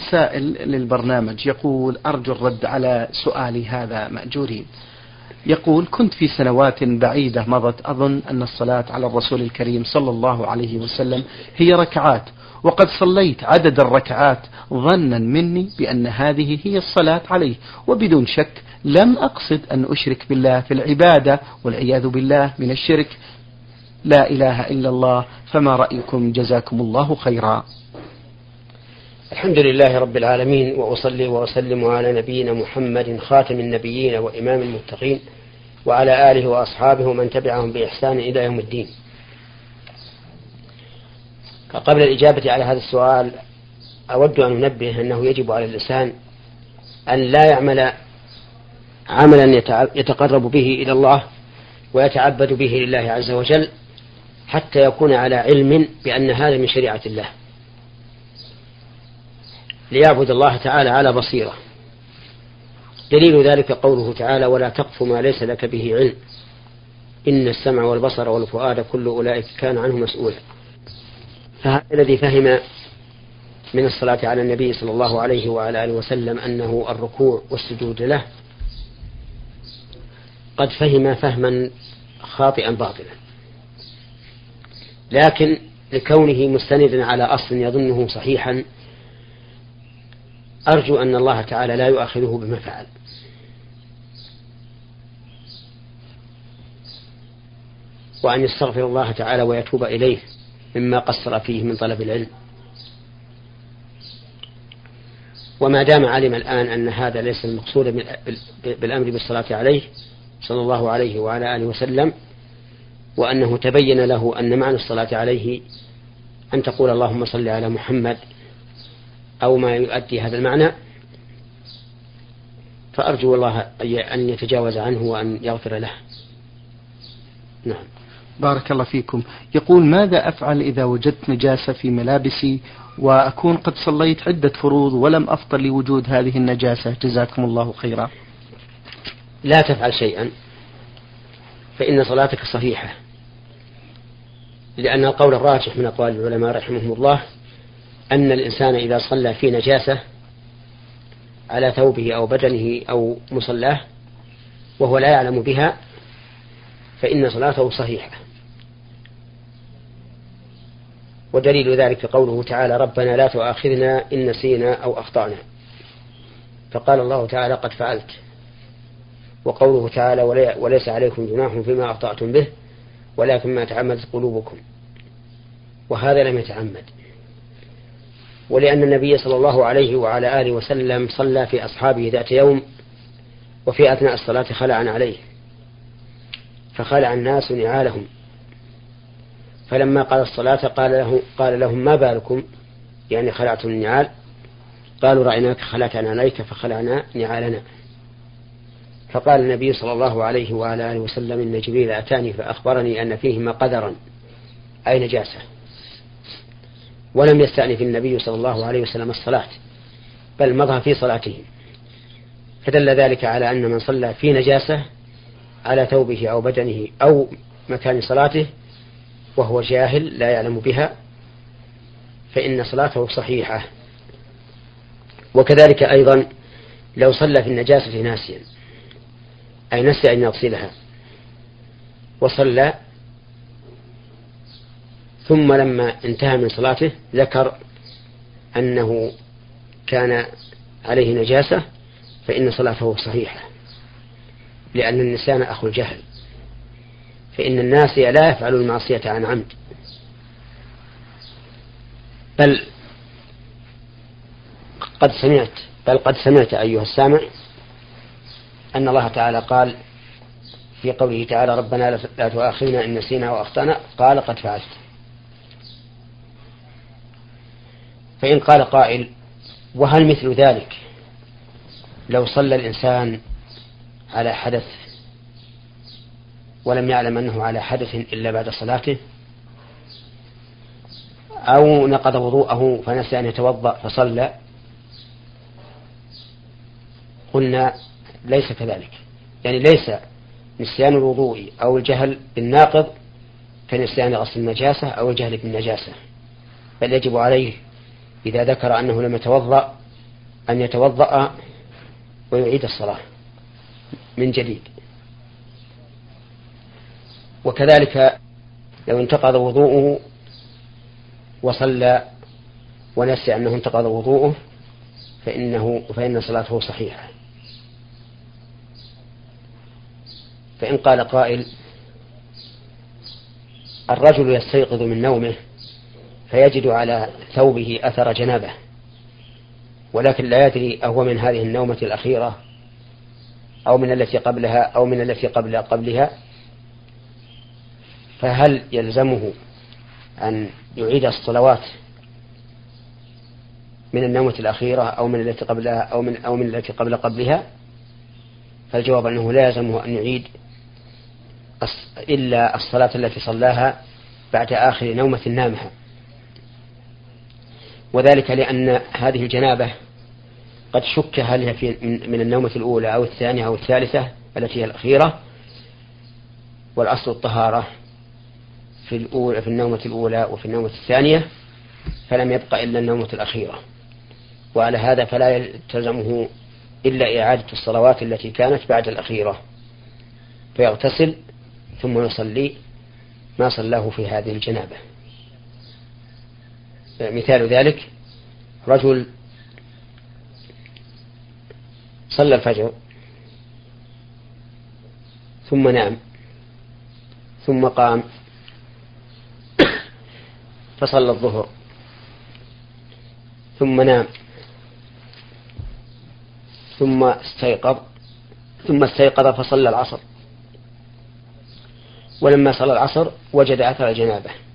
سائل للبرنامج يقول أرجو الرد على سؤالي هذا مأجورين. يقول كنت في سنوات بعيدة مضت أظن أن الصلاة على الرسول الكريم صلى الله عليه وسلم هي ركعات وقد صليت عدد الركعات ظنا مني بأن هذه هي الصلاة عليه وبدون شك لم أقصد أن أشرك بالله في العبادة والعياذ بالله من الشرك. لا إله إلا الله فما رأيكم؟ جزاكم الله خيرا. الحمد لله رب العالمين وأصلي وأسلم على نبينا محمد خاتم النبيين وإمام المتقين وعلى آله وأصحابه ومن تبعهم بإحسان إلى يوم الدين. قبل الإجابة على هذا السؤال أود أن أنبه أنه يجب على الإنسان أن لا يعمل عملا يتقرب به إلى الله ويتعبد به لله عز وجل حتى يكون على علم بأن هذا من شريعة الله. ليعبد الله تعالى على بصيرة. دليل ذلك قوله تعالى ولا تقف ما ليس لك به علم. إن السمع والبصر والفؤاد كل أولئك كان عنه مسؤولا. فهذا الذي فهم من الصلاة على النبي صلى الله عليه وعلى آله وسلم أنه الركوع والسجود له قد فهم فهما خاطئا باطلا. لكن لكونه مستندا على أصل يظنه صحيحا أرجو أن الله تعالى لا يؤاخذه بما فعل. وأن يستغفر الله تعالى ويتوب إليه مما قصر فيه من طلب العلم. وما دام علم الآن أن هذا ليس المقصود بالأمر بالصلاة عليه صلى الله عليه وعلى آله وسلم وأنه تبين له أن معنى الصلاة عليه أن تقول اللهم صل على محمد أو ما يؤدي هذا المعنى فأرجو الله أن يتجاوز عنه وأن يغفر له. نعم. بارك الله فيكم. يقول ماذا أفعل إذا وجدت نجاسة في ملابسي وأكون قد صليت عدة فروض ولم أفطر لوجود هذه النجاسة؟ جزاكم الله خيرا. لا تفعل شيئا فإن صلاتك صحيحة لأن القول الراجح من أقوال العلماء رحمهم الله أن الإنسان إذا صلى في نجاسة على ثوبه أو بدنه أو مصلاه وهو لا يعلم بها فإن صلاته صحيحة. ودليل ذلك قوله تعالى ربنا لا تؤاخذنا إن نسينا أو أخطأنا. فقال الله تعالى قد فعلت. وقوله تعالى وليس عليكم جناح فيما أخطأتم به ولكن ما تعمدت قلوبكم. وهذا لم يتعمد. ولأن النبي صلى الله عليه وعلى آله وسلم صلى في أصحابه ذات يوم وفي أثناء الصلاة خلعا عليه فخلع الناس نعالهم. فلما قال الصلاة قال له قال لهم ما بالكم؟ يعني خلعتم النعال؟ قالوا رأيناك خلعت عليك فخلعنا نعالنا. فقال النبي صلى الله عليه وعلى آله وسلم إن جبريل أتاني فأخبرني أن فيهما قدرا أي نجاسة. ولم يستأنف النبي صلى الله عليه وسلم الصلاة بل مضى في صلاته. فدل ذلك على أن من صلى في نجاسة على ثوبه أو بدنه أو مكان صلاته وهو جاهل لا يعلم بها فإن صلاته صحيحة. وكذلك أيضا لو صلى في النجاسة ناسيا أي نسي أن يغسلها وصلى ثم لما انتهى من صلاته ذكر أنه كان عليه نجاسة فإن صلاته صحيحة لأن النسيان أخو الجهل فإن الناس لا يفعل المعصية عن عمد. بل قد سمعت بل قد سمعت أيها السامع أن الله تعالى قال في قوله تعالى ربنا لا تؤاخذنا إن نسينا وأخطأنا. قال قد فعلت. فإن قال قائل وهل مثل ذلك؟ لو صلى الإنسان على حدث ولم يعلم أنه على حدث إلا بعد صلاته أو نقض وضوءه فنسى أن يتوضأ فصلى قلنا ليس كذلك. يعني ليس نسيان الوضوء أو الجهل بالناقض كنسيان غسل النجاسة أو الجهل بالنجاسة بل يجب عليه إذا ذكر أنه لم يتوضأ أن يتوضأ ويعيد الصلاة من جديد. وكذلك لو انتقض وضوءه وصلى ونسي أنه انتقض وضوءه فإنه فإن صلاته صحيحة. فإن قال قائل الرجل يستيقظ من نومه فيجد على ثوبه أثر جنابه. ولكن لا يدري أهو من هذه النومة الأخيرة أو من التي قبلها أو من التي قبل قبلها فهل يلزمه أن يعيد الصلوات من النومة الأخيرة أو من التي قبلها أو من أو من التي قبل قبلها؟ فالجواب أنه لا يلزمه أن يعيد إلا الصلاة التي صلاها بعد آخر نومة نامها. وذلك لأن هذه الجنابة قد شك هل هي في من النومة الأولى أو الثانية أو الثالثة التي هي الأخيرة والأصل الطهارة في الأولى في النومة الأولى وفي النومة الثانية فلم يبقى إلا النومة الأخيرة. وعلى هذا فلا تلزمه إلا إعادة الصلوات التي كانت بعد الأخيرة. فيغتسل ثم يصلي ما صلاه في هذه الجنابة. مثال ذلك رجل صلى الفجر ثم نام ثم قام فصلى الظهر ثم نام ثم استيقظ ثم استيقظ فصلى العصر ولما صلى العصر وجد أثر الجنابة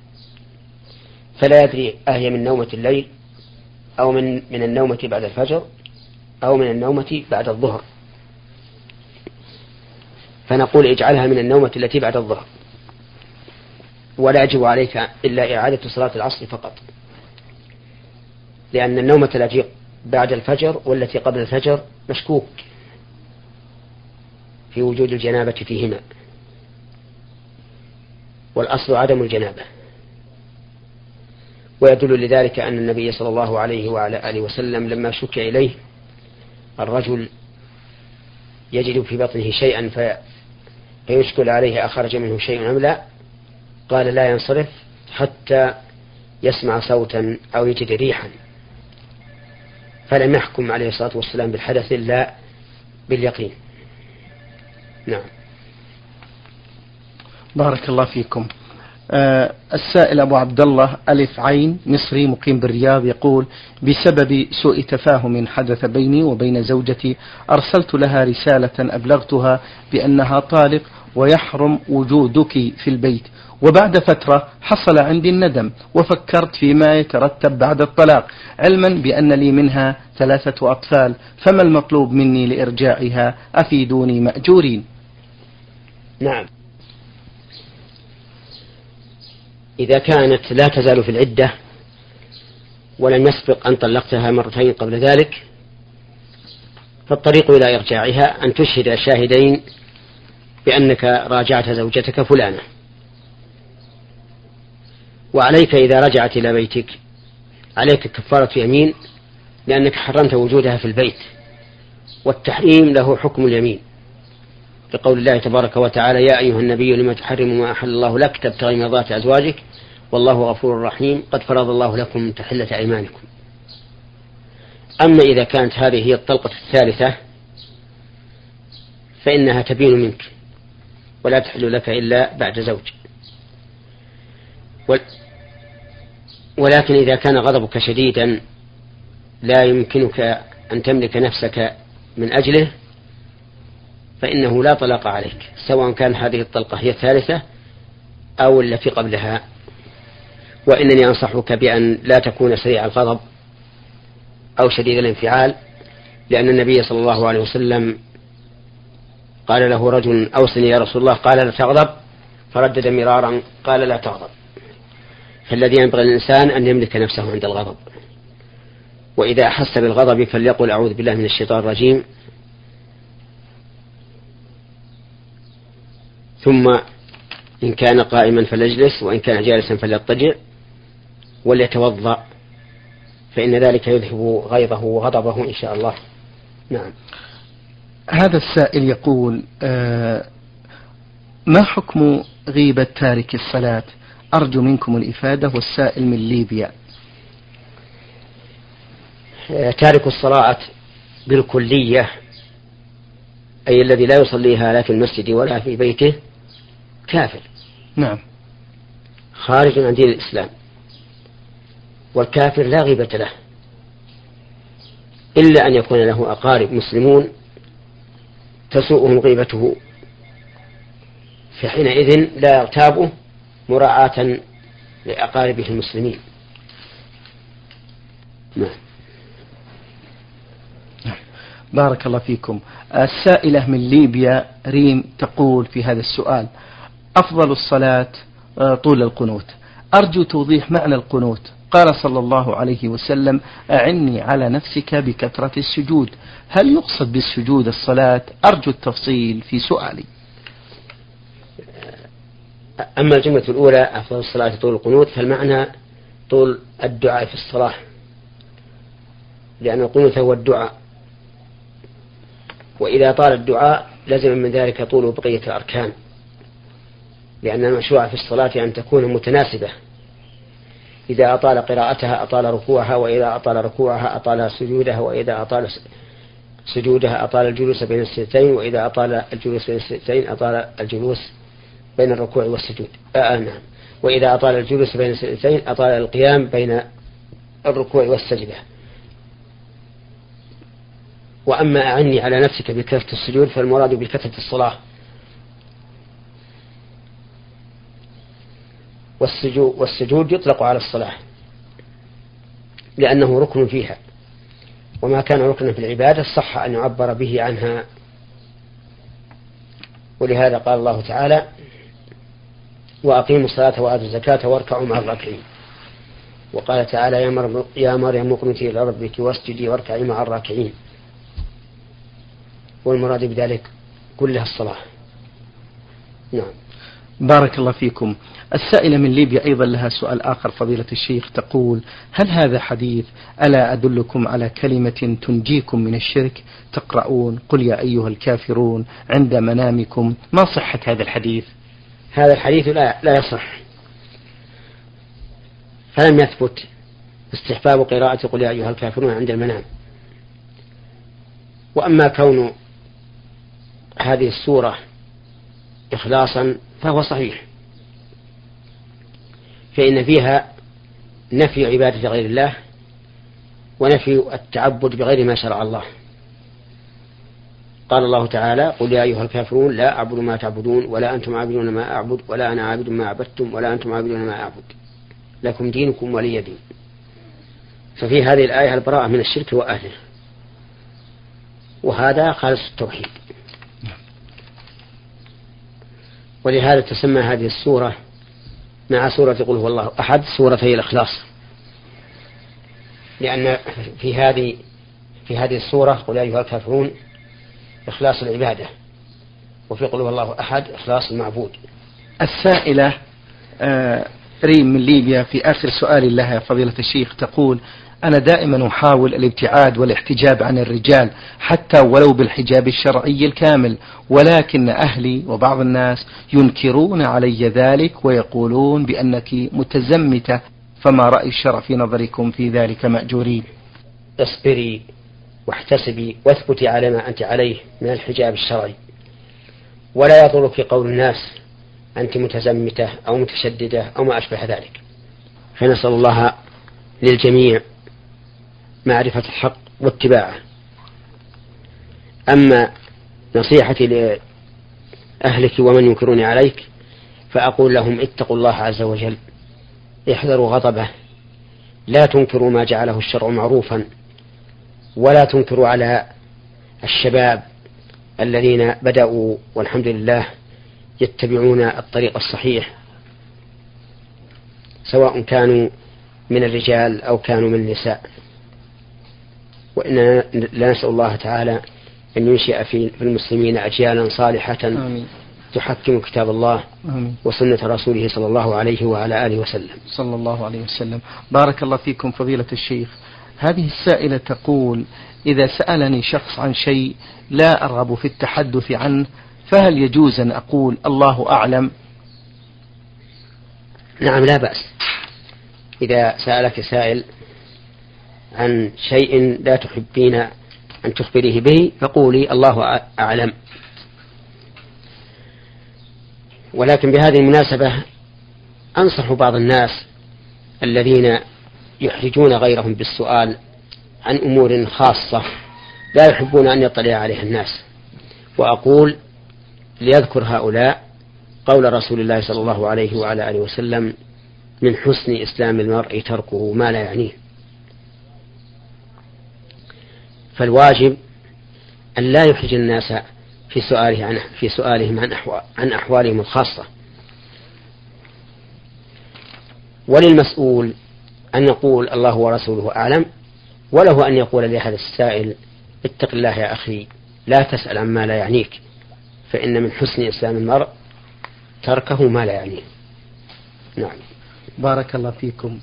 فلا يدري أهي من نومة الليل أو من من النومة بعد الفجر أو من النومة بعد الظهر. فنقول اجعلها من النومة التي بعد الظهر. ولا يجب عليك إلا إعادة صلاة العصر فقط. لأن النومة التي بعد الفجر والتي قبل الفجر مشكوك في وجود الجنابة فيهما. والأصل عدم الجنابة. ويدل لذلك أن النبي صلى الله عليه وعلى آله وسلم لما شك إليه الرجل يجد في بطنه شيئا في فيشكل عليه أخرج منه شيء أم لا؟ قال لا ينصرف حتى يسمع صوتا أو يجد ريحا. فلم يحكم عليه الصلاة والسلام بالحدث إلا باليقين. نعم. بارك الله فيكم. السائل أبو عبد الله ألف عين مصري مقيم بالرياض يقول بسبب سوء تفاهم حدث بيني وبين زوجتي أرسلت لها رسالة أبلغتها بأنها طالق ويحرم وجودك في البيت. وبعد فترة حصل عندي الندم وفكرت فيما يترتب بعد الطلاق علما بأن لي منها ثلاثة أطفال فما المطلوب مني لإرجاعها؟ أفيدوني مأجورين. نعم. إذا كانت لا تزال في العدة ولم يسبق أن طلقتها مرتين قبل ذلك فالطريق إلى إرجاعها أن تشهد شاهدين بأنك راجعت زوجتك فلانة. وعليك إذا رجعت إلى بيتك عليك كفارة يمين لأنك حرمت وجودها في البيت والتحريم له حكم اليمين. لقول الله تبارك وتعالى يا أيها النبي لما تحرم ما أحل الله لك تبتغي مرضات أزواجك والله غفور رحيم قد فرض الله لكم تحلة أيمانكم. أما إذا كانت هذه هي الطلقة الثالثة فإنها تبين منك ولا تحل لك إلا بعد زوج. ولكن إذا كان غضبك شديدا لا يمكنك أن تملك نفسك من أجله فإنه لا طلاق عليك سواء كان هذه الطلقة هي الثالثة أو التي قبلها. وإنني أنصحك بأن لا تكون سريع الغضب أو شديد الانفعال لأن النبي صلى الله عليه وسلم قال له رجل أوصني يا رسول الله قال لا تغضب فردد مرارا قال لا تغضب. فالذي ينبغي الإنسان أن يملك نفسه عند الغضب. وإذا أحس بالغضب فليقل أعوذ بالله من الشيطان الرجيم. ثم إن كان قائما فليجلس وإن كان جالسا فليضطجع وليتوضأ فإن ذلك يذهب غيظه وغضبه إن شاء الله. نعم. هذا السائل يقول آه ما حكم غيبة تارك الصلاة؟ أرجو منكم الإفادة والسائل من ليبيا. آه، تارك الصلاة بالكلية أي الذي لا يصليها لا في المسجد ولا في بيته كافر. نعم. خارج عن دين الإسلام. والكافر لا غيبة له. إلا أن يكون له أقارب مسلمون تسوءهم غيبته. فحينئذ لا يغتابه مراعاة لأقاربه المسلمين. نعم. بارك الله فيكم. السائلة من ليبيا ريم تقول في هذا السؤال أفضل الصلاة آه، طول القنوت. أرجو توضيح معنى القنوت. قال صلى الله عليه وسلم أعني على نفسك بكثرة السجود. هل يقصد بالسجود الصلاة؟ أرجو التفصيل في سؤالي. أما الجملة الأولى أفضل الصلاة طول القنوت فالمعنى طول الدعاء في الصلاة. لأن القنوت هو الدعاء. وإذا طال الدعاء لزم من ذلك طول بقية الأركان. لأن المشروع في الصلاة أن تكون متناسبة. إذا أطال قراءتها أطال ركوعها وإذا أطال ركوعها أطال سجودها وإذا أطال سجودها أطال الجلوس بين السجدتين وإذا أطال الجلوس بين السجدتين أطال الجلوس بين الركوع والسجود. آه, آه نعم. وإذا أطال الجلوس بين السجدتين أطال القيام بين الركوع والسجدة. وأما أعني على نفسك بكثرة السجود فالمراد بكثرة الصلاة. والسجود, والسجود يطلق على الصلاة لأنه ركن فيها. وما كان ركنا في العبادة صح أن يعبر به عنها. ولهذا قال الله تعالى وأقيموا الصلاة وآتوا الزكاة واركعوا مع الراكعين. وقال تعالى يا مريم يا مريم اقنتي لربك واسجدي واركعي مع الراكعين. والمراد بذلك كلها الصلاة. نعم. بارك الله فيكم. السائلة من ليبيا أيضا لها سؤال آخر فضيلة الشيخ تقول هل هذا حديث ألا أدلكم على كلمة تنجيكم من الشرك؟ تقرؤون قل يا أيها الكافرون عند منامكم ما صحة هذا الحديث؟ هذا الحديث لا, لا يصح. فلم يثبت استحباب قراءة قل يا أيها الكافرون عند المنام. وأما كون هذه السورة إخلاصا فهو صحيح. فإن فيها نفي عبادة غير الله ونفي التعبد بغير ما شرع الله. قال الله تعالى قل يا أيها الكافرون لا أعبد ما تعبدون ولا أنتم عابدون ما أعبد ولا أنا عابد ما عبدتم ولا أنتم عابدون ما أعبد. لكم دينكم ولي دين. ففي هذه الآية البراءة من الشرك وأهله. وهذا خالص التوحيد. ولهذا تسمى هذه السورة مع سورة قل هو الله أحد سورتي الإخلاص. لأن في هذه في هذه السورة قل أيها الكافرون إخلاص العبادة وفي قل هو الله أحد إخلاص المعبود. السائلة آه ريم من ليبيا في آخر سؤال لها فضيلة الشيخ تقول أنا دائما أحاول الابتعاد والاحتجاب عن الرجال حتى ولو بالحجاب الشرعي الكامل ولكن أهلي وبعض الناس ينكرون علي ذلك ويقولون بأنك متزمتة فما رأي الشرع في نظركم في ذلك مأجورين اصبري واحتسبي واثبتي على ما أنت عليه من الحجاب الشرعي. ولا يضرك قول الناس أنت متزمتة أو متشددة أو ما أشبه ذلك. فنسأل الله للجميع معرفة الحق واتباعه. أما نصيحتي لأهلك ومن ينكرون عليك فأقول لهم اتقوا الله عز وجل احذروا غضبه لا تنكروا ما جعله الشرع معروفا ولا تنكروا على الشباب الذين بدأوا والحمد لله يتبعون الطريق الصحيح سواء كانوا من الرجال أو كانوا من النساء. وإننا لا نسأل الله تعالى أن ينشئ في المسلمين أجيالا صالحة آمين. تحكم كتاب الله آمين. وسنة رسوله صلى الله عليه وعلى آله وسلم. صلى الله عليه وسلم. بارك الله فيكم فضيلة الشيخ. هذه السائلة تقول إذا سألني شخص عن شيء لا أرغب في التحدث عنه فهل يجوز أن أقول الله أعلم؟ نعم لا بأس. إذا سألك سائل عن شيء لا تحبين أن تخبريه به فقولي الله أعلم. ولكن بهذه المناسبة أنصح بعض الناس الذين يحرجون غيرهم بالسؤال عن أمور خاصة لا يحبون أن يطلع عليها الناس. وأقول ليذكر هؤلاء قول رسول الله صلى الله عليه وعلى آله وسلم من حسن إسلام المرء تركه ما لا يعنيه. فالواجب أن لا يحرج الناس في سؤاله عن في سؤالهم عن أحوال عن أحوالهم الخاصة. وللمسؤول أن يقول الله ورسوله أعلم وله أن يقول لهذا السائل اتق الله يا أخي لا تسأل عما لا يعنيك فإن من حسن إسلام المرء تركه ما لا يعنيه. نعم. بارك الله فيكم.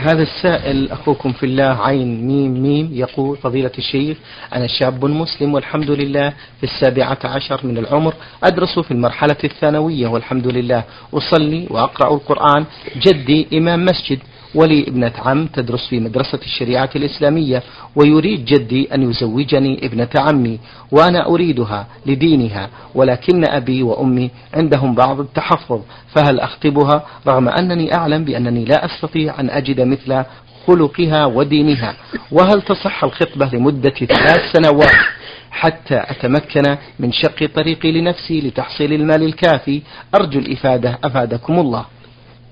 هذا السائل أخوكم في الله عين ميم ميم يقول فضيلة الشيخ أنا شاب مسلم والحمد لله في السابعة عشر من العمر أدرس في المرحلة الثانوية والحمد لله أصلي وأقرأ القرآن جدي إمام مسجد ولي ابنة عم تدرس في مدرسة الشريعة الإسلامية ويريد جدي أن يزوجني ابنة عمي وأنا أريدها لدينها ولكن أبي وأمي عندهم بعض التحفظ فهل أخطبها؟ رغم أنني أعلم بأنني لا أستطيع أن أجد مثل خلقها ودينها. وهل تصح الخطبة لمدة ثلاث سنوات حتى أتمكن من شق طريقي لنفسي لتحصيل المال الكافي؟ أرجو الإفادة. أفادكم الله.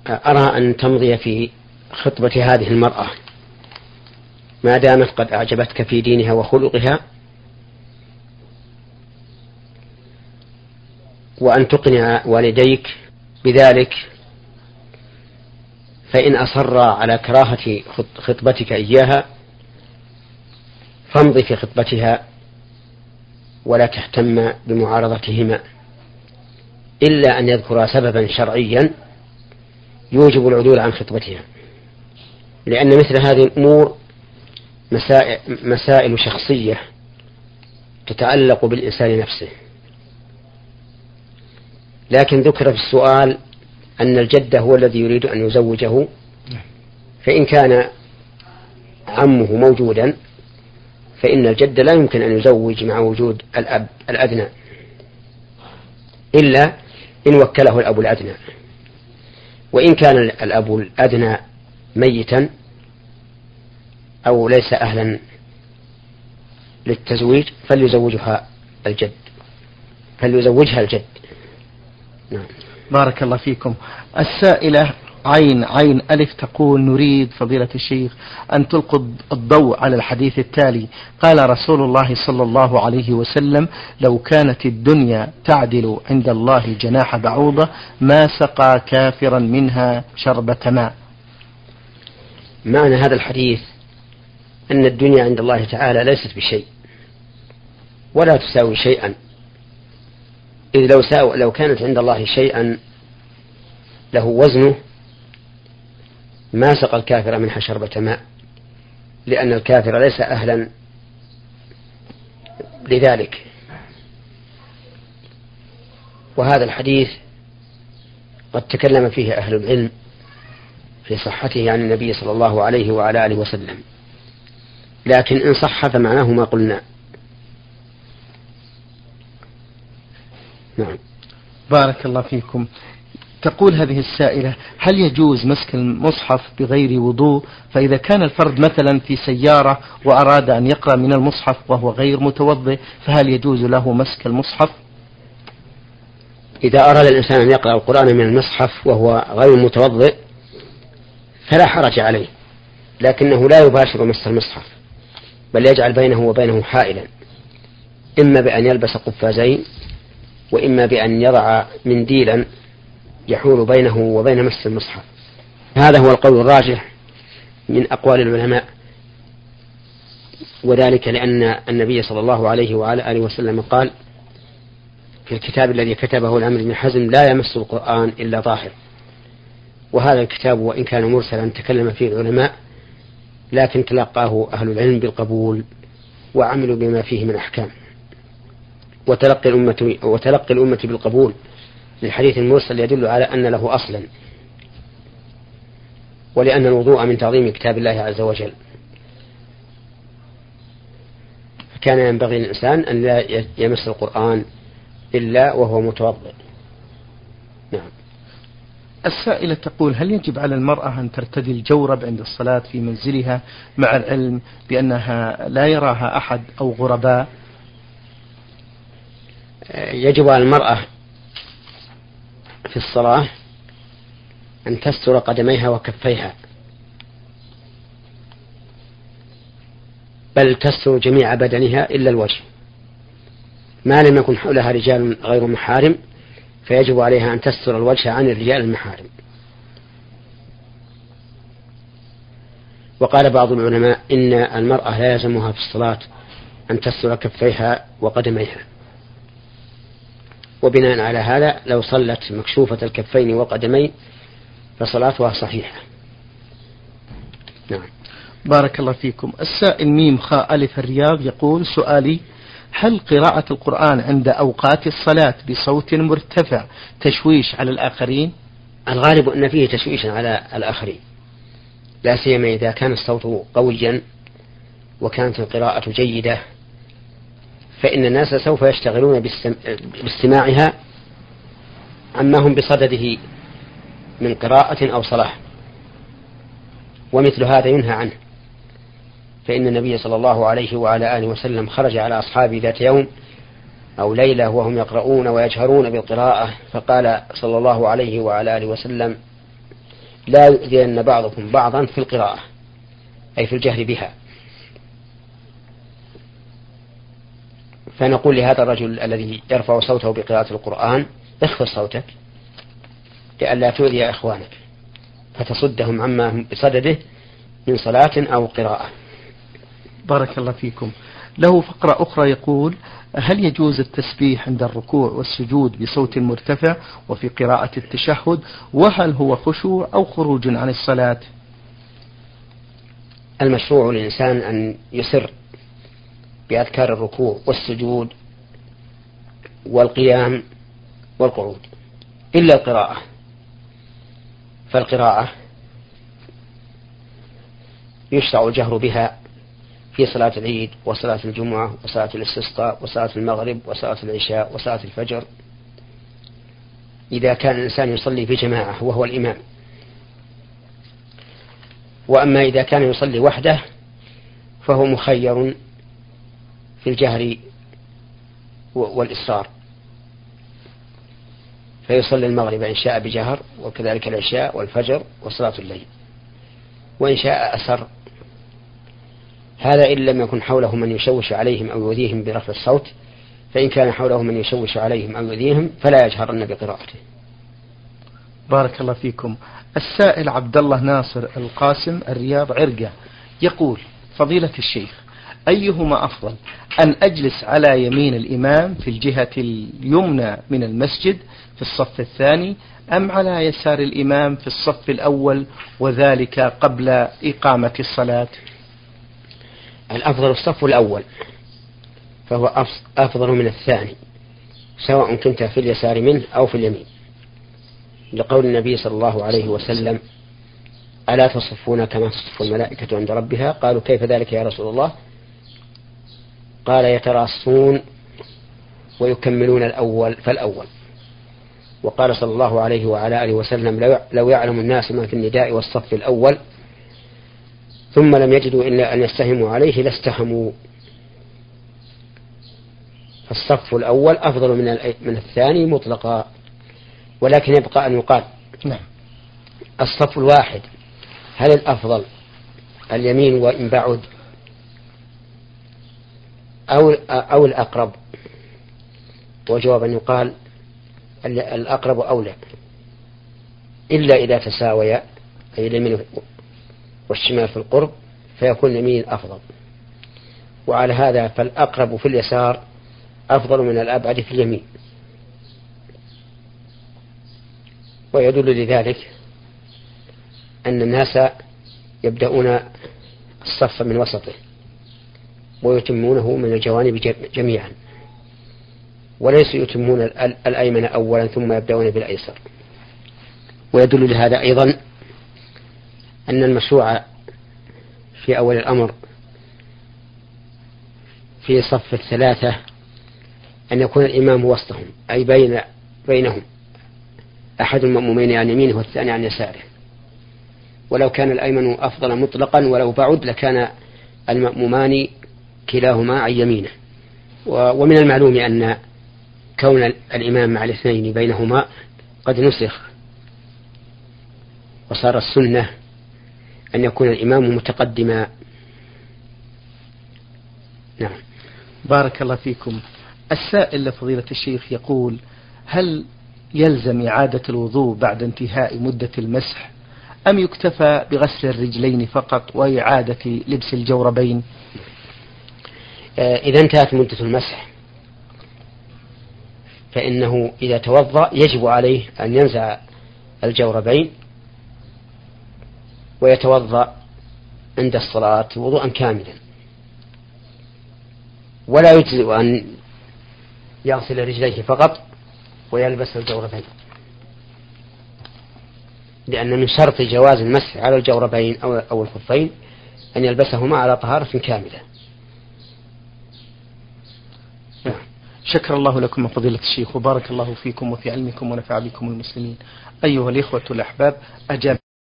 أرى أن تمضي في خطبة هذه المرأة. ما دامت قد أعجبتك في دينها وخلقها وأن تقنع والديك بذلك فإن أصر على كراهة خطبتك إياها فامضي في خطبتها ولا تهتم بمعارضتهما. إلا أن يذكر سببا شرعيا يوجب العدول عن خطبتها. لأن مثل هذه الأمور مسائل, مسائل شخصية تتعلق بالإنسان نفسه. لكن ذكر في السؤال أن الجد هو الذي يريد أن يزوجه. فإن كان عمه موجودا فإن الجد لا يمكن أن يزوج مع وجود الأب الأدنى. إلا إن وكله الأب الأدنى. وإن كان الأب الأدنى ميتا أو ليس أهلا للتزويج فليزوجها الجد فليزوجها الجد. نعم. بارك الله فيكم. السائلة عين عين ألف تقول نريد فضيلة الشيخ أن تلقوا الضوء على الحديث التالي. قال رسول الله صلى الله عليه وسلم لو كانت الدنيا تعدل عند الله جناح بعوضة ما سقى كافرا منها شربة ماء. معنى هذا الحديث أن الدنيا عند الله تعالى ليست بشيء ولا تساوي شيئا. إذ لو, ساو لو كانت عند الله شيئا له وزنه ما سقى الكافر منها شربة ماء لأن الكافر ليس أهلا لذلك. وهذا الحديث قد تكلم فيه أهل العلم في صحته عن النبي صلى الله عليه وعلى آله وسلم. لكن إن صح فمعناه ما قلنا. نعم. بارك الله فيكم. تقول هذه السائلة هل يجوز مسك المصحف بغير وضوء؟ فإذا كان الفرد مثلا في سيارة وأراد أن يقرأ من المصحف وهو غير متوضئ فهل يجوز له مسك المصحف؟ إذا أراد الإنسان أن يقرأ القرآن من المصحف وهو غير متوضئ فلا حرج عليه لكنه لا يباشر مس المصحف بل يجعل بينه وبينه حائلا إما بأن يلبس قفازين وإما بأن يضع منديلا يحول بينه وبين مس المصحف هذا هو القول الراجح من أقوال العلماء وذلك لأن النبي صلى الله عليه وعلى آله وسلم قال في الكتاب الذي كتبه الأمر بن حزم لا يمس القرآن إلا ظاهر وهذا الكتاب وإن كان مرسلا تكلم فيه العلماء لكن تلقاه أهل العلم بالقبول وعملوا بما فيه من أحكام. وتلقي الأمة وتلقي الأمة بالقبول. للحديث المرسل يدل على أن له أصلا. ولأن الوضوء من تعظيم كتاب الله عز وجل. كان ينبغي للإنسان أن لا يمس القرآن إلا وهو متوضئ. نعم. السائلة تقول هل يجب على المرأة أن ترتدي الجورب عند الصلاة في منزلها مع العلم بأنها لا يراها أحد أو غرباء؟ يجب على المرأة في الصلاة أن تستر قدميها وكفيها. بل تستر جميع بدنها إلا الوجه. ما لم يكن حولها رجال غير محارم. فيجب عليها أن تستر الوجه عن الرجال المحارم. وقال بعض العلماء إن المرأة لا يلزمها في الصلاة أن تستر كفيها وقدميها. وبناء على هذا لو صلت مكشوفة الكفين والقدمين فصلاتها صحيحة. نعم. بارك الله فيكم. السائل ميم خاء ألف الرياض يقول سؤالي هل قراءة القرآن عند أوقات الصلاة بصوت مرتفع تشويش على الآخرين؟ الغالب أن فيه تشويش على الآخرين لا سيما إذا كان الصوت قويا وكانت القراءة جيدة فإن الناس سوف يشتغلون باستماعها عما هم بصدده من قراءة أو صلاة ومثل هذا ينهى عنه فإن النبي صلى الله عليه وعلى آله وسلم خرج على أصحابه ذات يوم أو ليلة وهم يقرؤون ويجهرون بالقراءة فقال صلى الله عليه وعلى آله وسلم لا يؤذين بعضكم بعضا في القراءة أي في الجهر بها. فنقول لهذا الرجل الذي يرفع صوته بقراءة القرآن اخفض صوتك لئلا تؤذي إخوانك فتصدهم عما هم بصدده من صلاة أو قراءة. بارك الله فيكم. له فقرة أخرى يقول هل يجوز التسبيح عند الركوع والسجود بصوت مرتفع وفي قراءة التشهد؟ وهل هو خشوع أو خروج عن الصلاة؟ المشروع للإنسان أن يسر بأذكار الركوع والسجود والقيام والقعود. إلا القراءة. فالقراءة يشرع الجهر بها في صلاة العيد وصلاة الجمعة وصلاة الاستسقاء وصلاة المغرب وصلاة العشاء وصلاة الفجر. إذا كان الإنسان يصلي في جماعة وهو الإمام. وأما إذا كان يصلي وحده فهو مخير في الجهر والإصرار فيصلي المغرب إن شاء بجهر وكذلك العشاء والفجر وصلاة الليل. وإن شاء أسر هذا إن لم يكن حوله من يشوش عليهم أو يؤذيهم برفع الصوت فإن كان حوله من يشوش عليهم أو يؤذيهم فلا يجهرن بقراءته بارك الله فيكم. السائل عبد الله ناصر القاسم الرياض عرقة يقول فضيلة الشيخ أيهما أفضل أن أجلس على يمين الإمام في الجهة اليمنى من المسجد في الصف الثاني أم على يسار الإمام في الصف الأول وذلك قبل إقامة الصلاة؟ الأفضل الصف الأول فهو أفضل من الثاني سواء كنت في اليسار منه أو في اليمين. لقول النبي صلى الله عليه وسلم ألا تصفون كما تصف الملائكة عند ربها؟ قالوا كيف ذلك يا رسول الله؟ قال يتراصون ويكملون الأول فالأول. وقال صلى الله عليه وعلى آله وسلم لو يعلم الناس ما في النداء والصف الأول ثم لم يجدوا إلا أن يستهموا عليه لاستهموا فالصف الأول أفضل من من الثاني مطلقا ولكن يبقى أن يقال. نعم. الصف الواحد هل الأفضل اليمين وإن بعد؟ أو أو الأقرب؟ وجواب أن يقال الأقرب أولى. إلا إذا تساويا أي اليمين والشمال في القرب فيكون اليمين أفضل. وعلى هذا فالأقرب في اليسار أفضل من الأبعد في اليمين. ويدل لذلك أن الناس يبدأون الصف من وسطه ويتمونه من الجوانب جميعا. وليسوا يتمون الأيمن أولا ثم يبدأون بالأيسر. ويدل لهذا أيضا أن المشروع في أول الأمر في صف الثلاثة أن يكون الإمام وسطهم أي بين بينهم. أحد المأمومين عن يمينه والثاني عن يساره. ولو كان الأيمن أفضل مطلقا ولو بعد لكان المأمومان كلاهما عن يمينه. ومن المعلوم أن كون الإمام مع الاثنين بينهما قد نسخ وصار السنة أن يكون الإمام متقدما. نعم. بارك الله فيكم. السائل لفضيلة الشيخ يقول هل يلزم إعادة الوضوء بعد انتهاء مدة المسح؟ أم يكتفى بغسل الرجلين فقط وإعادة لبس الجوربين؟ آه، إذا انتهت مدة المسح فإنه إذا توضأ يجب عليه أن ينزع الجوربين ويتوضأ عند الصلاة وضوءا كاملا ولا يجزئ أن يغسل رجليه فقط ويلبس الجوربين لأن من شرط جواز المسح على الجوربين أو أو الخفين أن يلبسهما على طهارة كاملة. نعم. شكر الله لكم فضيلة الشيخ وبارك الله فيكم وفي علمكم ونفع بكم المسلمين. أيها الإخوة الأحباب أجاب